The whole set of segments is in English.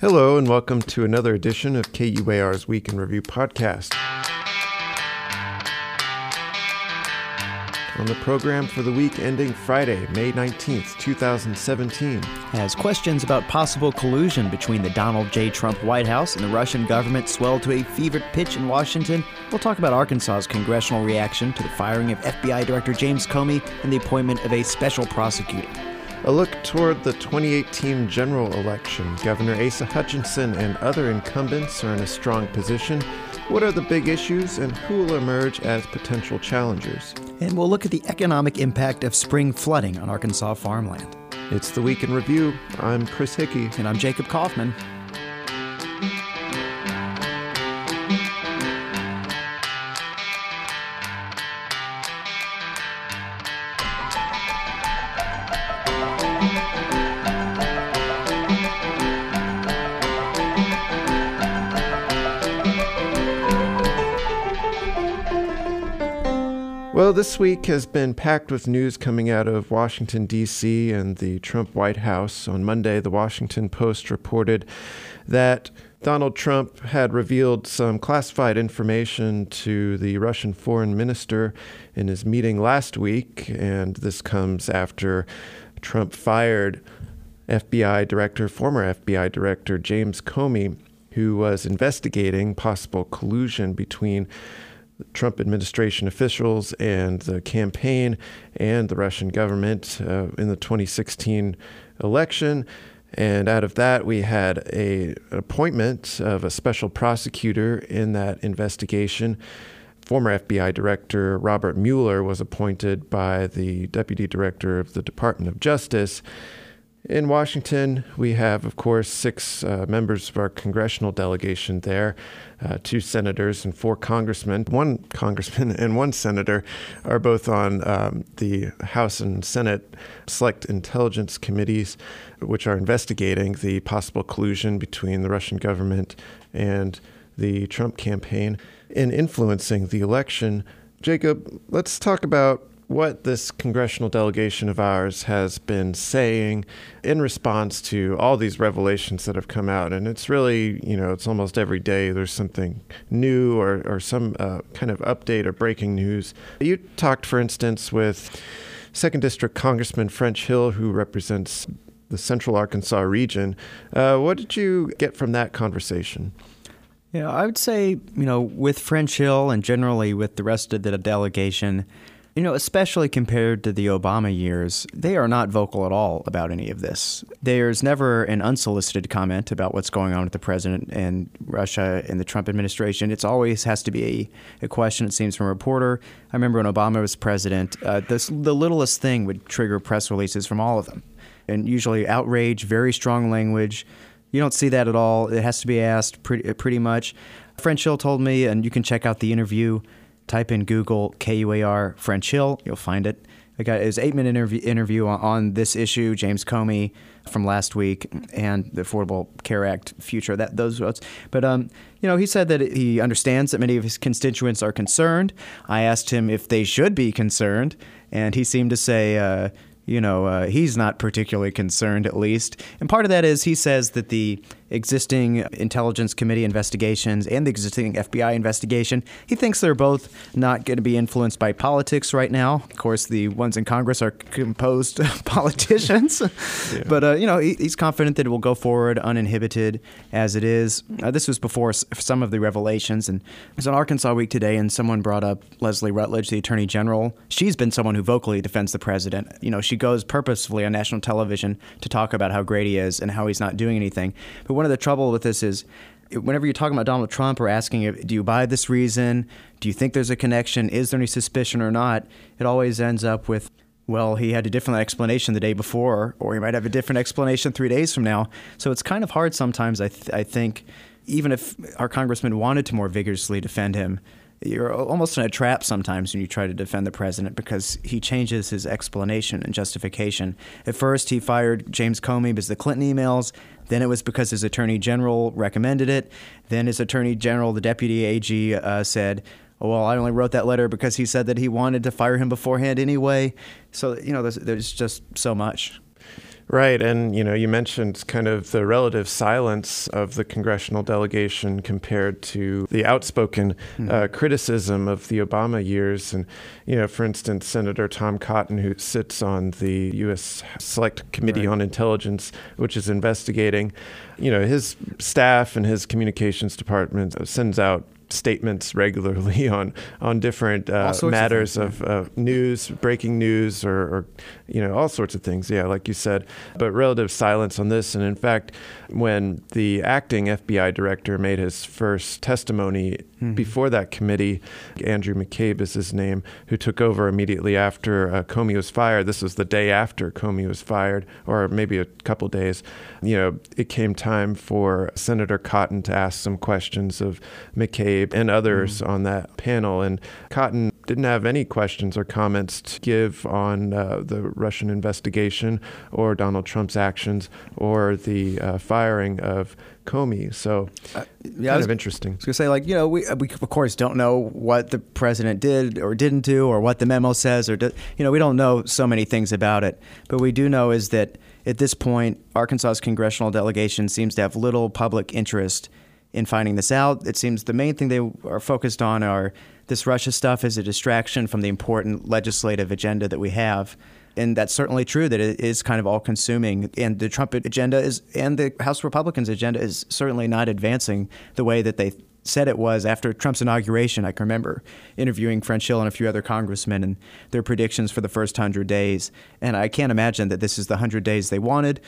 Hello, and welcome to another edition of KUAR's Week in Review podcast. On the program for the week ending Friday, May 19th, 2017. As questions about possible collusion between the Donald J. Trump White House and the Russian government swell to a fevered pitch in Washington, we'll talk about Arkansas's congressional reaction to the firing of FBI Director James Comey and the appointment of a special prosecutor. A look toward the 2018 general election. Governor Asa Hutchinson and other incumbents are in a strong position. What are the big issues and who will emerge as potential challengers? And we'll look at the economic impact of spring flooding on Arkansas farmland. It's the Week in Review. I'm Chris Hickey. And I'm Jacob Kaufman. Well, this week has been packed with news coming out of Washington, D.C. and the Trump White House. On Monday, the Washington Post reported that Donald Trump had revealed some classified information to the Russian foreign minister in his meeting last week, and this comes after Trump fired FBI director, former FBI director James Comey, who was investigating possible collusion between Trump administration officials and the campaign and the Russian government uh, in the 2016 election. And out of that, we had a, an appointment of a special prosecutor in that investigation. Former FBI Director Robert Mueller was appointed by the Deputy Director of the Department of Justice. In Washington, we have, of course, six uh, members of our congressional delegation there uh, two senators and four congressmen. One congressman and one senator are both on um, the House and Senate Select Intelligence Committees, which are investigating the possible collusion between the Russian government and the Trump campaign in influencing the election. Jacob, let's talk about what this congressional delegation of ours has been saying in response to all these revelations that have come out. And it's really, you know, it's almost every day there's something new or, or some uh, kind of update or breaking news. You talked, for instance, with Second District Congressman French Hill, who represents the Central Arkansas region. Uh, what did you get from that conversation? Yeah, I would say, you know, with French Hill and generally with the rest of the delegation, you know, especially compared to the Obama years, they are not vocal at all about any of this. There's never an unsolicited comment about what's going on with the president and Russia and the Trump administration. It's always has to be a, a question, it seems, from a reporter. I remember when Obama was president, uh, this, the littlest thing would trigger press releases from all of them. And usually outrage, very strong language. You don't see that at all. It has to be asked pretty, pretty much. French Hill told me, and you can check out the interview type in Google KUAR French Hill, you'll find it. I got his eight minute interview, interview on, on, this issue, James Comey from last week, and the Affordable Care Act future. That those votes, but um, you know, he said that he understands that many of his constituents are concerned. I asked him if they should be concerned, and he seemed to say. Uh, you know, uh, he's not particularly concerned, at least. And part of that is he says that the existing Intelligence Committee investigations and the existing FBI investigation, he thinks they're both not going to be influenced by politics right now. Of course, the ones in Congress are composed of politicians. yeah. But, uh, you know, he, he's confident that it will go forward uninhibited as it is. Uh, this was before some of the revelations. And it was on Arkansas Week today, and someone brought up Leslie Rutledge, the Attorney General. She's been someone who vocally defends the president. You know, she goes purposefully on national television to talk about how great he is and how he's not doing anything. But one of the trouble with this is whenever you're talking about Donald Trump or asking, do you buy this reason? Do you think there's a connection? Is there any suspicion or not? It always ends up with, well, he had a different explanation the day before, or he might have a different explanation three days from now. So it's kind of hard sometimes, I, th- I think, even if our congressman wanted to more vigorously defend him, you're almost in a trap sometimes when you try to defend the president because he changes his explanation and justification. At first, he fired James Comey because the Clinton emails. Then it was because his attorney general recommended it. Then his attorney general, the deputy AG, uh, said, oh, well, I only wrote that letter because he said that he wanted to fire him beforehand anyway. So, you know, there's, there's just so much. Right. And, you know, you mentioned kind of the relative silence of the congressional delegation compared to the outspoken mm-hmm. uh, criticism of the Obama years. And, you know, for instance, Senator Tom Cotton, who sits on the U.S. Select Committee right. on Intelligence, which is investigating, you know, his staff and his communications department sends out statements regularly on on different uh, matters of, of news, breaking news, or, or, you know all sorts of things. Yeah, like you said, but relative silence on this. And in fact, when the acting FBI director made his first testimony mm-hmm. before that committee, Andrew McCabe is his name, who took over immediately after uh, Comey was fired. This was the day after Comey was fired, or maybe a couple days. You know, it came time for Senator Cotton to ask some questions of McCabe and others mm-hmm. on that panel, and Cotton didn't have any questions or comments to give on uh, the Russian investigation or Donald Trump's actions or the uh, firing of Comey. So, uh, yeah, kind was, of interesting. I was going to say, like, you know, we, we of course don't know what the president did or didn't do or what the memo says or, you know, we don't know so many things about it. But we do know is that at this point, Arkansas's congressional delegation seems to have little public interest in finding this out. It seems the main thing they are focused on are this Russia stuff is a distraction from the important legislative agenda that we have. And that's certainly true that it is kind of all consuming. And the Trump agenda is, and the House Republicans' agenda is certainly not advancing the way that they said it was after Trump's inauguration. I can remember interviewing French Hill and a few other congressmen and their predictions for the first 100 days. And I can't imagine that this is the 100 days they wanted.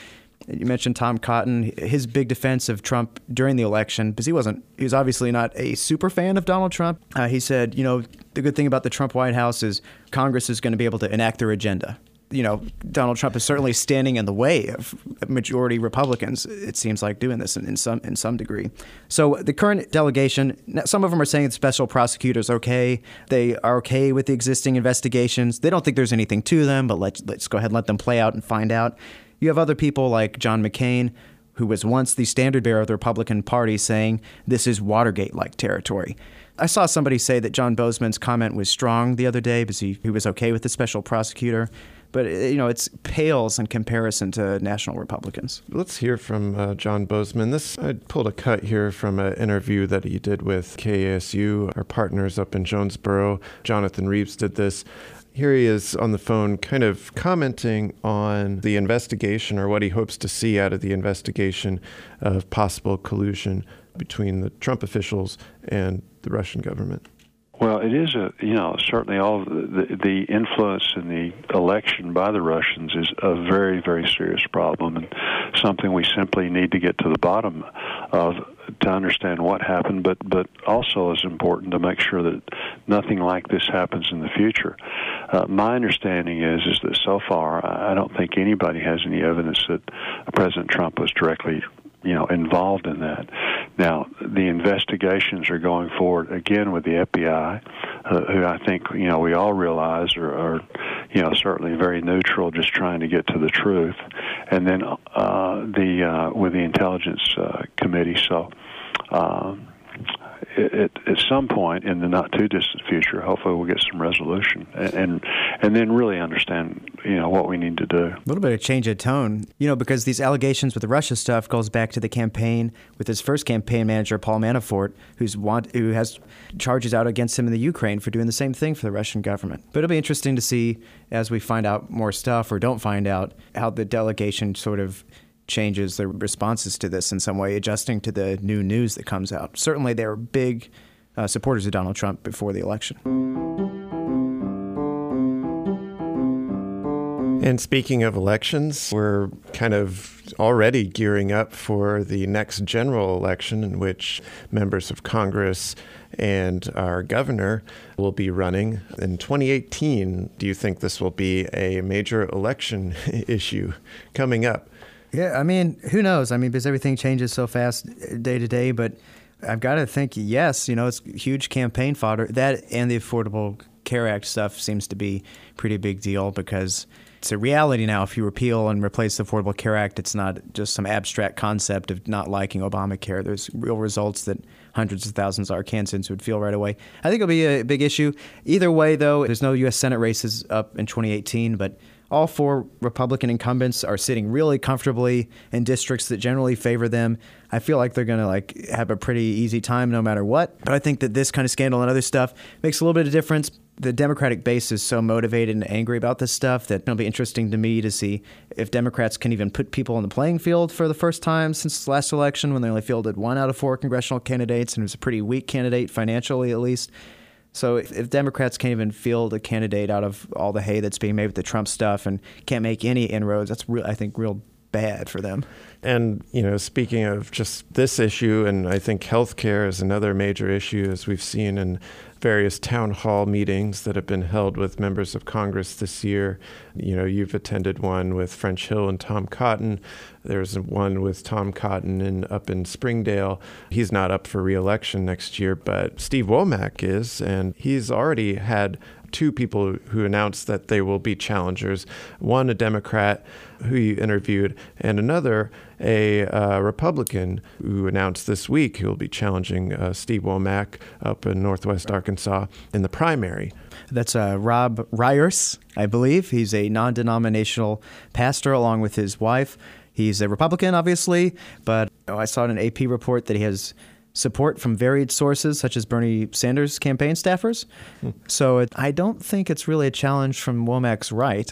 You mentioned Tom Cotton, his big defense of Trump during the election, because he wasn't, he was obviously not a super fan of Donald Trump. Uh, he said, you know, the good thing about the Trump White House is Congress is going to be able to enact their agenda. You know, Donald Trump is certainly standing in the way of majority Republicans. It seems like doing this in, in some in some degree. So the current delegation, some of them are saying the special prosecutors okay. They are okay with the existing investigations. They don't think there's anything to them, but let's let's go ahead and let them play out and find out. You have other people like John McCain, who was once the standard bearer of the Republican Party, saying this is Watergate like territory. I saw somebody say that John Boozman's comment was strong the other day because he, he was okay with the special prosecutor. But, uh, you know, it pales in comparison to national Republicans. Let's hear from uh, John Boozman. This I pulled a cut here from an interview that he did with KASU, our partners up in Jonesboro. Jonathan Reeves did this here he is on the phone, kind of commenting on the investigation or what he hopes to see out of the investigation of possible collusion between the Trump officials and the Russian government. Well, it is a you know certainly all the, the influence in the election by the Russians is a very very serious problem and something we simply need to get to the bottom of to understand what happened, but but also is important to make sure that nothing like this happens in the future. Uh, my understanding is is that so far I don't think anybody has any evidence that President Trump was directly you know involved in that. Now the investigations are going forward again with the FBI, uh, who I think you know we all realize are, are you know certainly very neutral, just trying to get to the truth, and then uh, the uh, with the intelligence uh, committee. So. Um, at, at some point in the not too distant future, hopefully we'll get some resolution and, and and then really understand you know what we need to do. A little bit of change of tone, you know, because these allegations with the Russia stuff goes back to the campaign with his first campaign manager Paul Manafort, who's want who has charges out against him in the Ukraine for doing the same thing for the Russian government. But it'll be interesting to see as we find out more stuff or don't find out how the delegation sort of changes their responses to this in some way, adjusting to the new news that comes out. Certainly, they were big uh, supporters of Donald Trump before the election. And speaking of elections, we're kind of already gearing up for the next general election in which members of Congress and our governor will be running. In 2018, do you think this will be a major election issue coming up? Yeah, I mean, who knows? I mean, because everything changes so fast uh, day to day, but I've got to think yes, you know, it's huge campaign fodder. That and the Affordable Care Act stuff seems to be pretty big deal because it's a reality now. If you repeal and replace the Affordable Care Act, it's not just some abstract concept of not liking Obamacare. There's real results that hundreds of thousands of Arkansans would feel right away. I think it'll be a big issue. Either way, though, there's no U.S. Senate races up in 2018, but all four Republican incumbents are sitting really comfortably in districts that generally favor them. I feel like they're going to like have a pretty easy time no matter what. But I think that this kind of scandal and other stuff makes a little bit of difference. The Democratic base is so motivated and angry about this stuff that it'll be interesting to me to see if Democrats can even put people on the playing field for the first time since the last election when they only fielded one out of four congressional candidates and it was a pretty weak candidate financially at least. So if, if, Democrats can't even field a candidate out of all the hay that's being made with the Trump stuff and can't make any inroads, that's real, I think real bad for them. And you know, speaking of just this issue, and I think healthcare is another major issue, as we've seen in various town hall meetings that have been held with members of Congress this year. You know, you've attended one with French Hill and Tom Cotton. There's one with Tom Cotton in, up in Springdale. He's not up for reelection next year, but Steve Womack is, and he's already had two people who announced that they will be challengers one, a Democrat who you interviewed, and another, a uh, Republican who announced this week he will be challenging uh, Steve Womack up in Northwest Arkansas in the primary. That's uh, Robb Ryerse, I believe. He's a non denominational pastor along with his wife. He's a Republican, obviously, but oh, I saw in an AP report that he has support from varied sources, such as Bernie Sanders campaign staffers. Hmm. So it, I don't think it's really a challenge from Womack's right.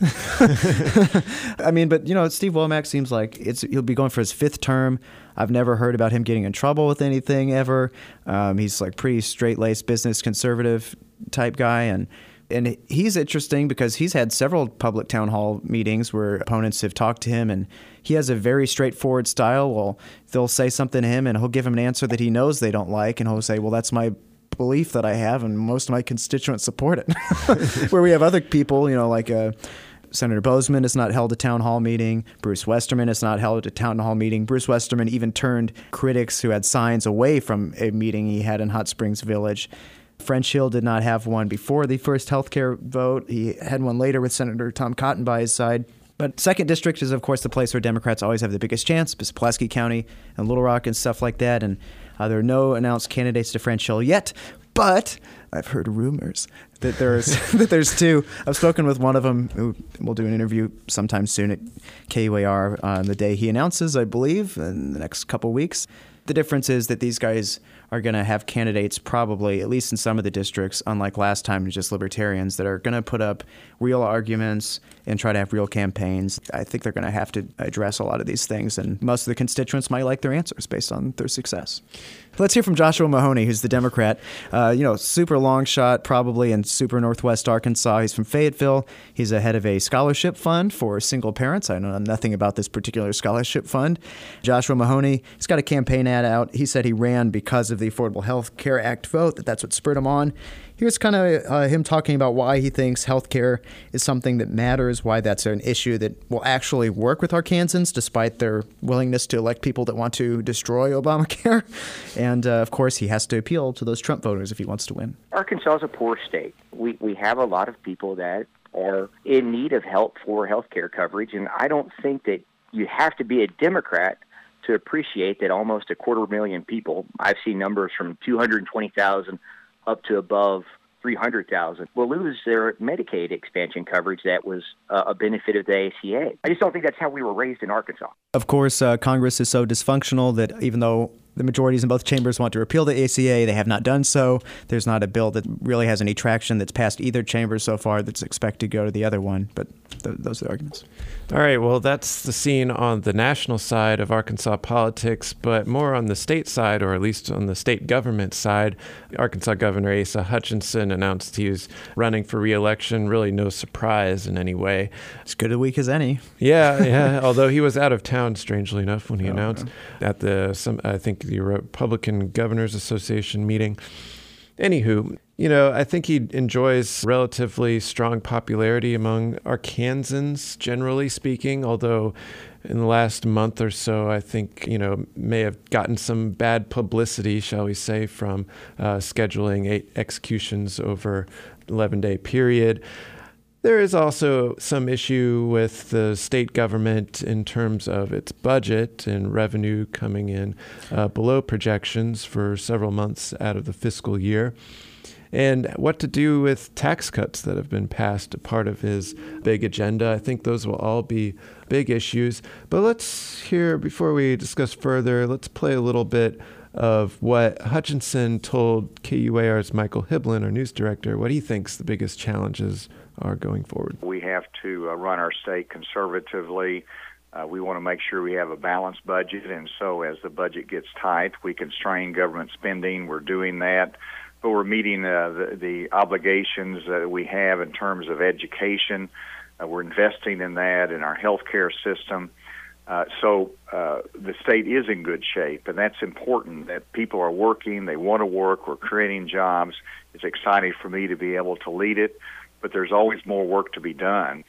I mean, but you know, Steve Womack seems like it's he'll be going for his fifth term. I've never heard about him getting in trouble with anything ever. Um, he's like pretty straight laced business conservative type guy, and and he's interesting because he's had several public town hall meetings where opponents have talked to him and he has a very straightforward style. Well, they'll say something to him and he'll give him an answer that he knows they don't like and he'll say, "Well, that's my belief that I have and most of my constituents support it." where we have other people, you know, like uh, Senator Boozman has not held a town hall meeting. Bruce Westerman has not held a town hall meeting. Bruce Westerman even turned critics who had signs away from a meeting he had in Hot Springs Village. French Hill did not have one before the first healthcare vote. He had one later with Senator Tom Cotton by his side. But second district is, of course, the place where Democrats always have the biggest chance, Pulaski County and Little Rock and stuff like that. And uh, there are no announced candidates to French Hill yet, but I've heard rumors that there's that there's two. I've spoken with one of them who will do an interview sometime soon at KUAR on the day he announces, I believe, in the next couple weeks. The difference is that these guys are going to have candidates, probably, at least in some of the districts, unlike last time, just libertarians, that are going to put up real arguments and try to have real campaigns. I think they're going to have to address a lot of these things, and most of the constituents might like their answers based on their success. Let's hear from Joshua Mahoney, who's the Democrat. Uh, you know, super long shot, probably in super Northwest Arkansas. He's from Fayetteville. He's a head of a scholarship fund for single parents. I know nothing about this particular scholarship fund. Joshua Mahoney, he's got a campaign ad out. He said he ran because of the Affordable Health Care Act vote, that that's what spurred him on. Here's kind of uh, him talking about why he thinks healthcare is something that matters, why that's an issue that will actually work with Arkansans, despite their willingness to elect people that want to destroy Obamacare. And uh, of course, he has to appeal to those Trump voters if he wants to win. Arkansas is a poor state. We, we have a lot of people that are in need of help for health care coverage, and I don't think that you have to be a Democrat to appreciate that almost a quarter million people, I've seen numbers from 220,000 up to above 300,000 will lose their Medicaid expansion coverage that was uh, a benefit of the ACA. I just don't think that's how we were raised in Arkansas. Of course, uh, Congress is so dysfunctional that even though the majorities in both chambers want to repeal the ACA. They have not done so. There's not a bill that really has any traction that's passed either chamber so far that's expected to go to the other one. But th- those are the arguments. All right. Well, that's the scene on the national side of Arkansas politics, but more on the state side, or at least on the state government side. Arkansas Governor Asa Hutchinson announced he was running for reelection. Really, no surprise in any way. As good a week as any. Yeah, yeah. Although he was out of town, strangely enough, when he oh, announced okay. at the some I think the Republican Governors Association meeting. Anywho, you know, I think he enjoys relatively strong popularity among Arkansans, generally speaking, although in the last month or so, I think, you know, may have gotten some bad publicity, shall we say, from uh, scheduling eight executions over 11 day period. There is also some issue with the state government in terms of its budget and revenue coming in uh, below projections for several months out of the fiscal year. and what to do with tax cuts that have been passed, a part of his big agenda. I think those will all be big issues. But let's hear, before we discuss further, let's play a little bit of what Hutchinson told KUAR's Michael Hibblen, our news director, what he thinks the biggest challenges are going forward. We have to uh, run our state conservatively. Uh, we want to make sure we have a balanced budget, and so as the budget gets tight, we constrain government spending. We're doing that, but we're meeting uh, the, the obligations that we have in terms of education. Uh, we're investing in that in our healthcare system. Uh, so uh, the state is in good shape, and that's important. That people are working, they want to work, we're creating jobs. It's exciting for me to be able to lead it, but there's always more work to be done.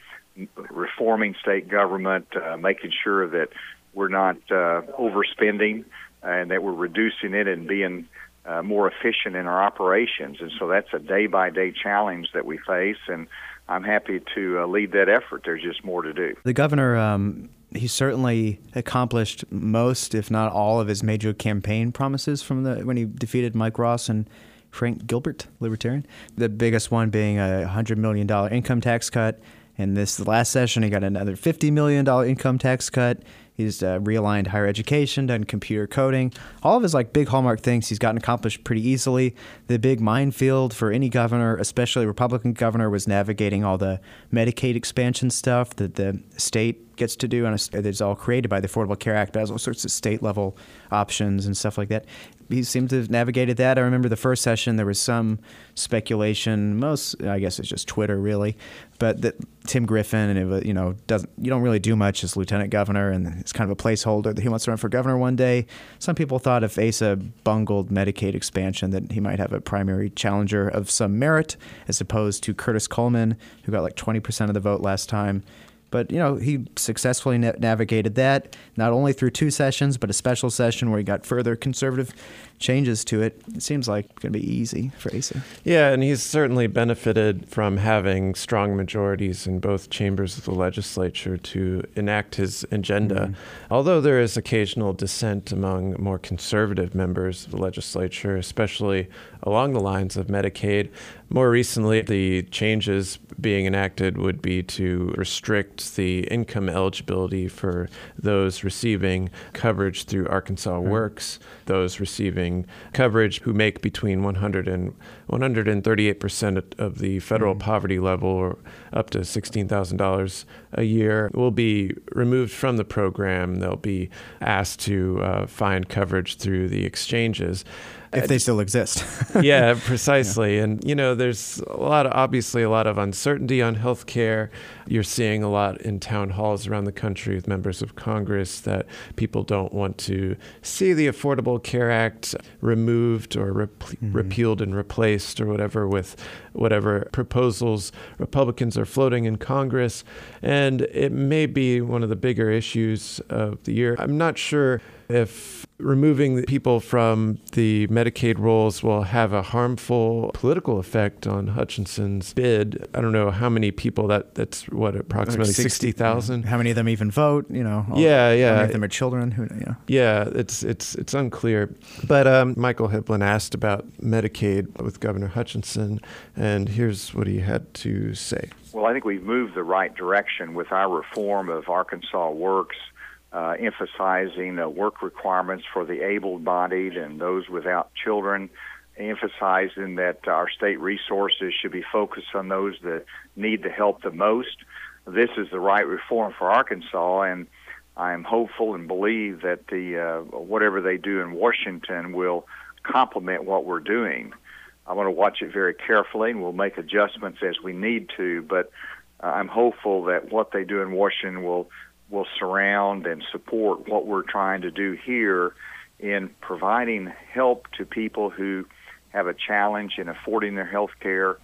Reforming state government, uh, making sure that we're not uh, overspending, and that we're reducing it and being uh, more efficient in our operations. And so that's a day by day challenge that we face, and I'm happy to uh, lead that effort. There's just more to do. The governor um, he certainly accomplished most, if not all, of his major campaign promises from the when he defeated Mike Ross and Frank Gilbert, Libertarian. The biggest one being a hundred million dollar income tax cut. And this last session, he got another fifty million dollar income tax cut. He's uh, realigned higher education, done computer coding. All of his like big hallmark things he's gotten accomplished pretty easily. The big minefield for any governor, especially Republican governor, was navigating all the Medicaid expansion stuff that the state gets to do, and it's all created by the Affordable Care Act, but has all sorts of state level options and stuff like that he seemed to have navigated that. I remember the first session there was some speculation, most I guess it's just Twitter really, but that Tim Griffin and it was you know doesn't you don't really do much as lieutenant governor and it's kind of a placeholder that he wants to run for governor one day. Some people thought if Asa bungled Medicaid expansion that he might have a primary challenger of some merit as opposed to Curtis Coleman who got like 20% of the vote last time. But you know, he successfully na- navigated that not only through two sessions, but a special session where he got further conservative changes to it. It seems like it's going to be easy for Asa. Yeah, and he's certainly benefited from having strong majorities in both chambers of the legislature to enact his agenda. Mm-hmm. Although there is occasional dissent among more conservative members of the legislature, especially along the lines of Medicaid. More recently, the changes being enacted would be to restrict the income eligibility for those receiving coverage through Arkansas mm-hmm. Works, those receiving coverage who make between 100 and 138 percent of the federal mm-hmm. poverty level, or up to $16,000 a year, will be removed from the program. They'll be asked to uh, find coverage through the exchanges if they still exist. yeah, precisely. Yeah. And you know, there's a lot of obviously a lot of uncertainty on healthcare. You're seeing a lot in town halls around the country with members of Congress that people don't want to see the Affordable Care Act removed or rep- mm-hmm. repealed and replaced or whatever with whatever proposals Republicans are floating in Congress. And it may be one of the bigger issues of the year. I'm not sure if removing people from the Medicaid rolls will have a harmful political effect on Hutchinson's bid. I don't know how many people that that's what approximately like 60,000. How many of them even vote, you know? All, yeah, yeah. How many of them are children who yeah. Yeah, it's it's it's unclear. But um, Michael Hibblen asked about Medicaid with Governor Hutchinson and here's what he had to say. Well, I think we've moved the right direction with our reform of Arkansas Works uh, emphasizing uh, work requirements for the able-bodied and those without children, emphasizing that our state resources should be focused on those that need the help the most. This is the right reform for Arkansas, and I am hopeful and believe that the uh, whatever they do in Washington will complement what we're doing. I want to watch it very carefully, and we'll make adjustments as we need to. But uh, I'm hopeful that what they do in Washington will will surround and support what we're trying to do here in providing help to people who have a challenge in affording their health care,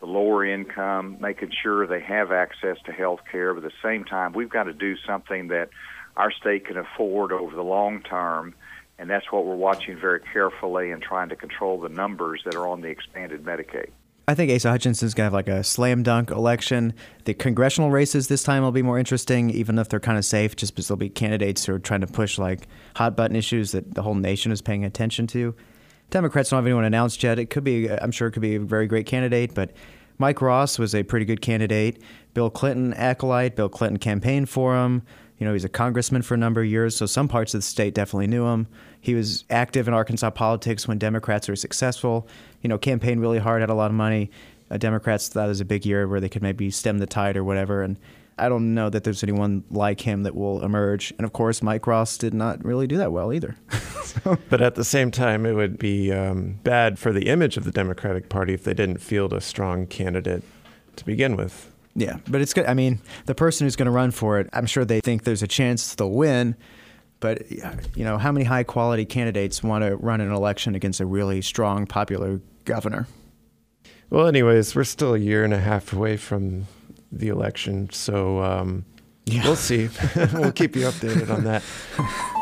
the lower income, making sure they have access to health care. But at the same time, we've got to do something that our state can afford over the long term. And that's what we're watching very carefully and trying to control the numbers that are on the expanded Medicaid. I think Asa Hutchinson's to have like a slam dunk election. The congressional races this time will be more interesting, even if they're kind of safe, just because there'll be candidates who are trying to push like hot button issues that the whole nation is paying attention to. Democrats don't have anyone announced yet. It could be, I'm sure, it could be a very great candidate, but Mike Ross was a pretty good candidate. Bill Clinton acolyte. Bill Clinton campaigned for him. You know, he's a congressman for a number of years, so some parts of the state definitely knew him. He was active in Arkansas politics when Democrats were successful. You know, campaigned really hard, had a lot of money. Uh, Democrats thought it was a big year where they could maybe stem the tide or whatever. And I don't know that there's anyone like him that will emerge. And of course, Mike Ross did not really do that well either. so. But at the same time, it would be um, bad for the image of the Democratic Party if they didn't field a strong candidate to begin with. Yeah, but it's good. I mean, the person who's going to run for it, I'm sure they think there's a chance they'll win. But you know, how many high quality candidates want to run an election against a really strong, popular governor? Well, anyways, we're still a year and a half away from the election, so um, yeah. we'll see. we'll keep you updated on that.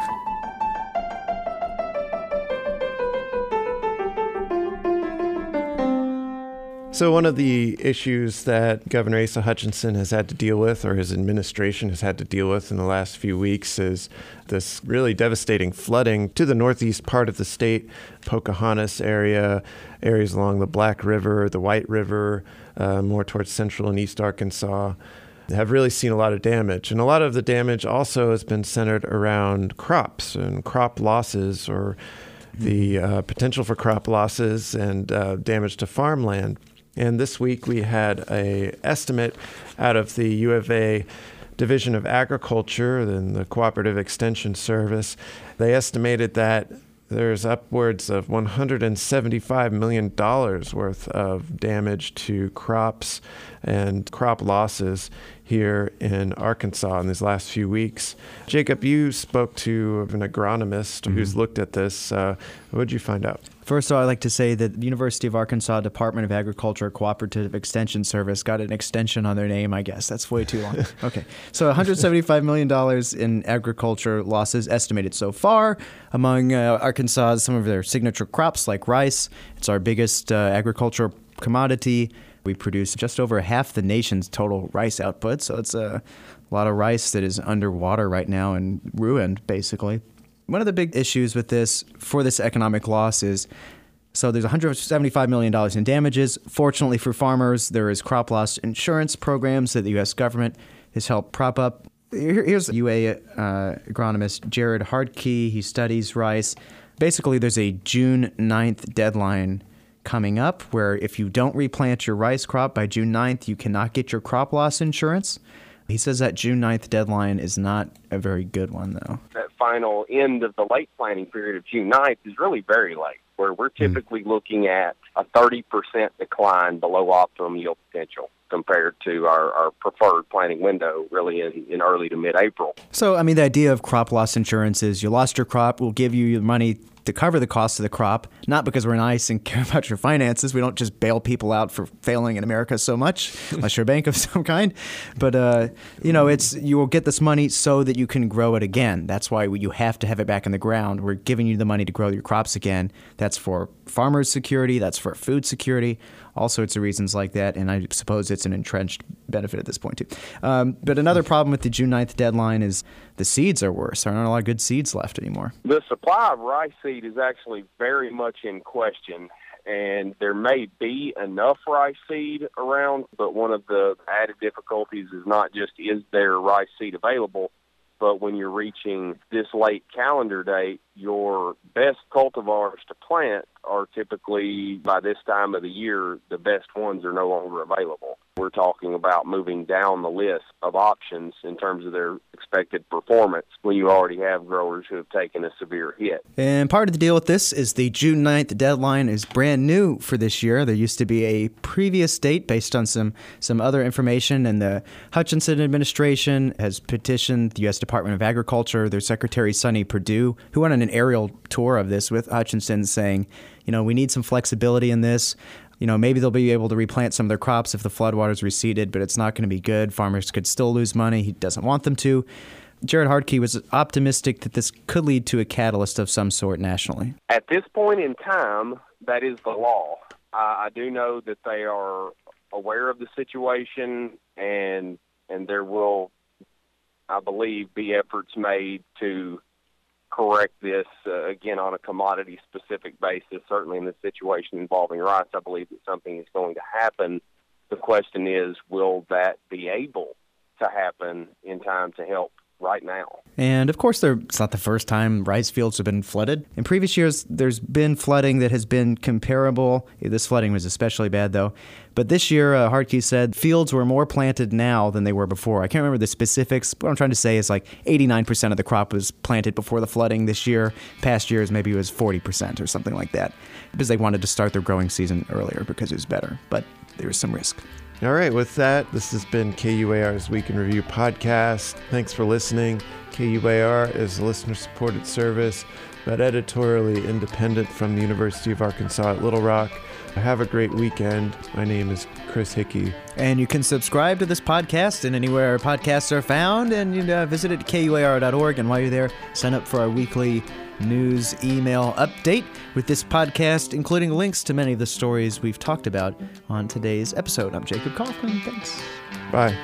So, one of the issues that Governor Asa Hutchinson has had to deal with, or his administration has had to deal with in the last few weeks, is this really devastating flooding to the northeast part of the state, Pocahontas area, areas along the Black River, the White River, uh, more towards central and east Arkansas. Have really seen a lot of damage. And a lot of the damage also has been centered around crops and crop losses or the uh, potential for crop losses and uh, damage to farmland. And this week we had a estimate out of the U of A Division of Agriculture and the Cooperative Extension Service. They estimated that there's upwards of $175 million worth of damage to crops and crop losses here in Arkansas in these last few weeks. Jacob, you spoke to an agronomist mm-hmm. who's looked at this. Uh, what did you find out? First of all, I'd like to say that the University of Arkansas Department of Agriculture Cooperative Extension Service got an extension on their name, I guess. That's way too long. okay. So $175 million in agriculture losses estimated so far among uh, Arkansas, some of their signature crops like rice. It's our biggest uh, agricultural commodity. We produce just over half the nation's total rice output, so it's a lot of rice that is underwater right now and ruined, basically. One of the big issues with this for this economic loss is so there's $175 million in damages. Fortunately for farmers, there is crop loss insurance programs that the U.S. government has helped prop up. Here's UA uh, agronomist Jarrod Hardke. He studies rice. Basically, there's a June 9th deadline coming up where if you don't replant your rice crop by June 9th, you cannot get your crop loss insurance. He says that June 9th deadline is not a very good one, though. That final end of the late planting period of June 9th is really very late, where we're hmm. typically mm. looking at a 30% decline below optimum yield potential compared to our, our preferred planting window really in, in early to mid April. So, I mean, the idea of crop loss insurance is you lost your crop, we'll give you your money to cover the cost of the crop, not because we're nice and care about your finances. We don't just bail people out for failing in America so much, unless you're a bank of some kind. But uh, you know, it's you will get this money so that you can grow it again. That's why you have to have it back in the ground. We're giving you the money to grow your crops again. That's for farmers' security. That's for food security all sorts of reasons like that. And I suppose it's an entrenched benefit at this point, too. Um, but another problem with the June 9th deadline is the seeds are worse. There aren't a lot of good seeds left anymore. The supply of rice seed is actually very much in question. And there may be enough rice seed around, but one of the added difficulties is not just is there rice seed available, but when you're reaching this late calendar date, your best cultivars to plant are typically by this time of the year the best ones are no longer available. We're talking about moving down the list of options in terms of their expected performance when you already have growers who have taken a severe hit. And part of the deal with this is the June 9th deadline is brand new for this year. There used to be a previous date based on some some other information and the Hutchinson administration has petitioned the US Department of Agriculture, their secretary Sonny Perdue, who went on an aerial tour of this with Hutchinson saying, you know, we need some flexibility in this. You know, maybe they'll be able to replant some of their crops if the floodwaters receded, but it's not going to be good. Farmers could still lose money. He doesn't want them to. Jarrod Hardke was optimistic that this could lead to a catalyst of some sort nationally. At this point in time, that is the law. I, I do know that they are aware of the situation, and and there will, I believe, be efforts made to correct this uh, again on a commodity specific basis. Certainly in the situation involving rice, I believe that something is going to happen. The question is, will that be able to happen in time to help right now. And of course, it's not the first time rice fields have been flooded. In previous years, there's been flooding that has been comparable. This flooding was especially bad, though. But this year, uh, Hardke said fields were more planted now than they were before. I can't remember the specifics. What I'm trying to say is like 89% of the crop was planted before the flooding this year. Past years, maybe it was 40% or something like that because they wanted to start their growing season earlier because it was better. But there was some risk. All right, with that, this has been KUAR's Week in Review podcast. Thanks for listening. KUAR is a listener supported service, but editorially independent from the University of Arkansas at Little Rock. Have a great weekend. My name is Chris Hickey. And you can subscribe to this podcast and anywhere podcasts are found, and you uh, visit it at kuar.org. And while you're there, sign up for our weekly news email update with this podcast, including links to many of the stories we've talked about on today's episode. I'm Jacob Kaufman. Thanks. Bye.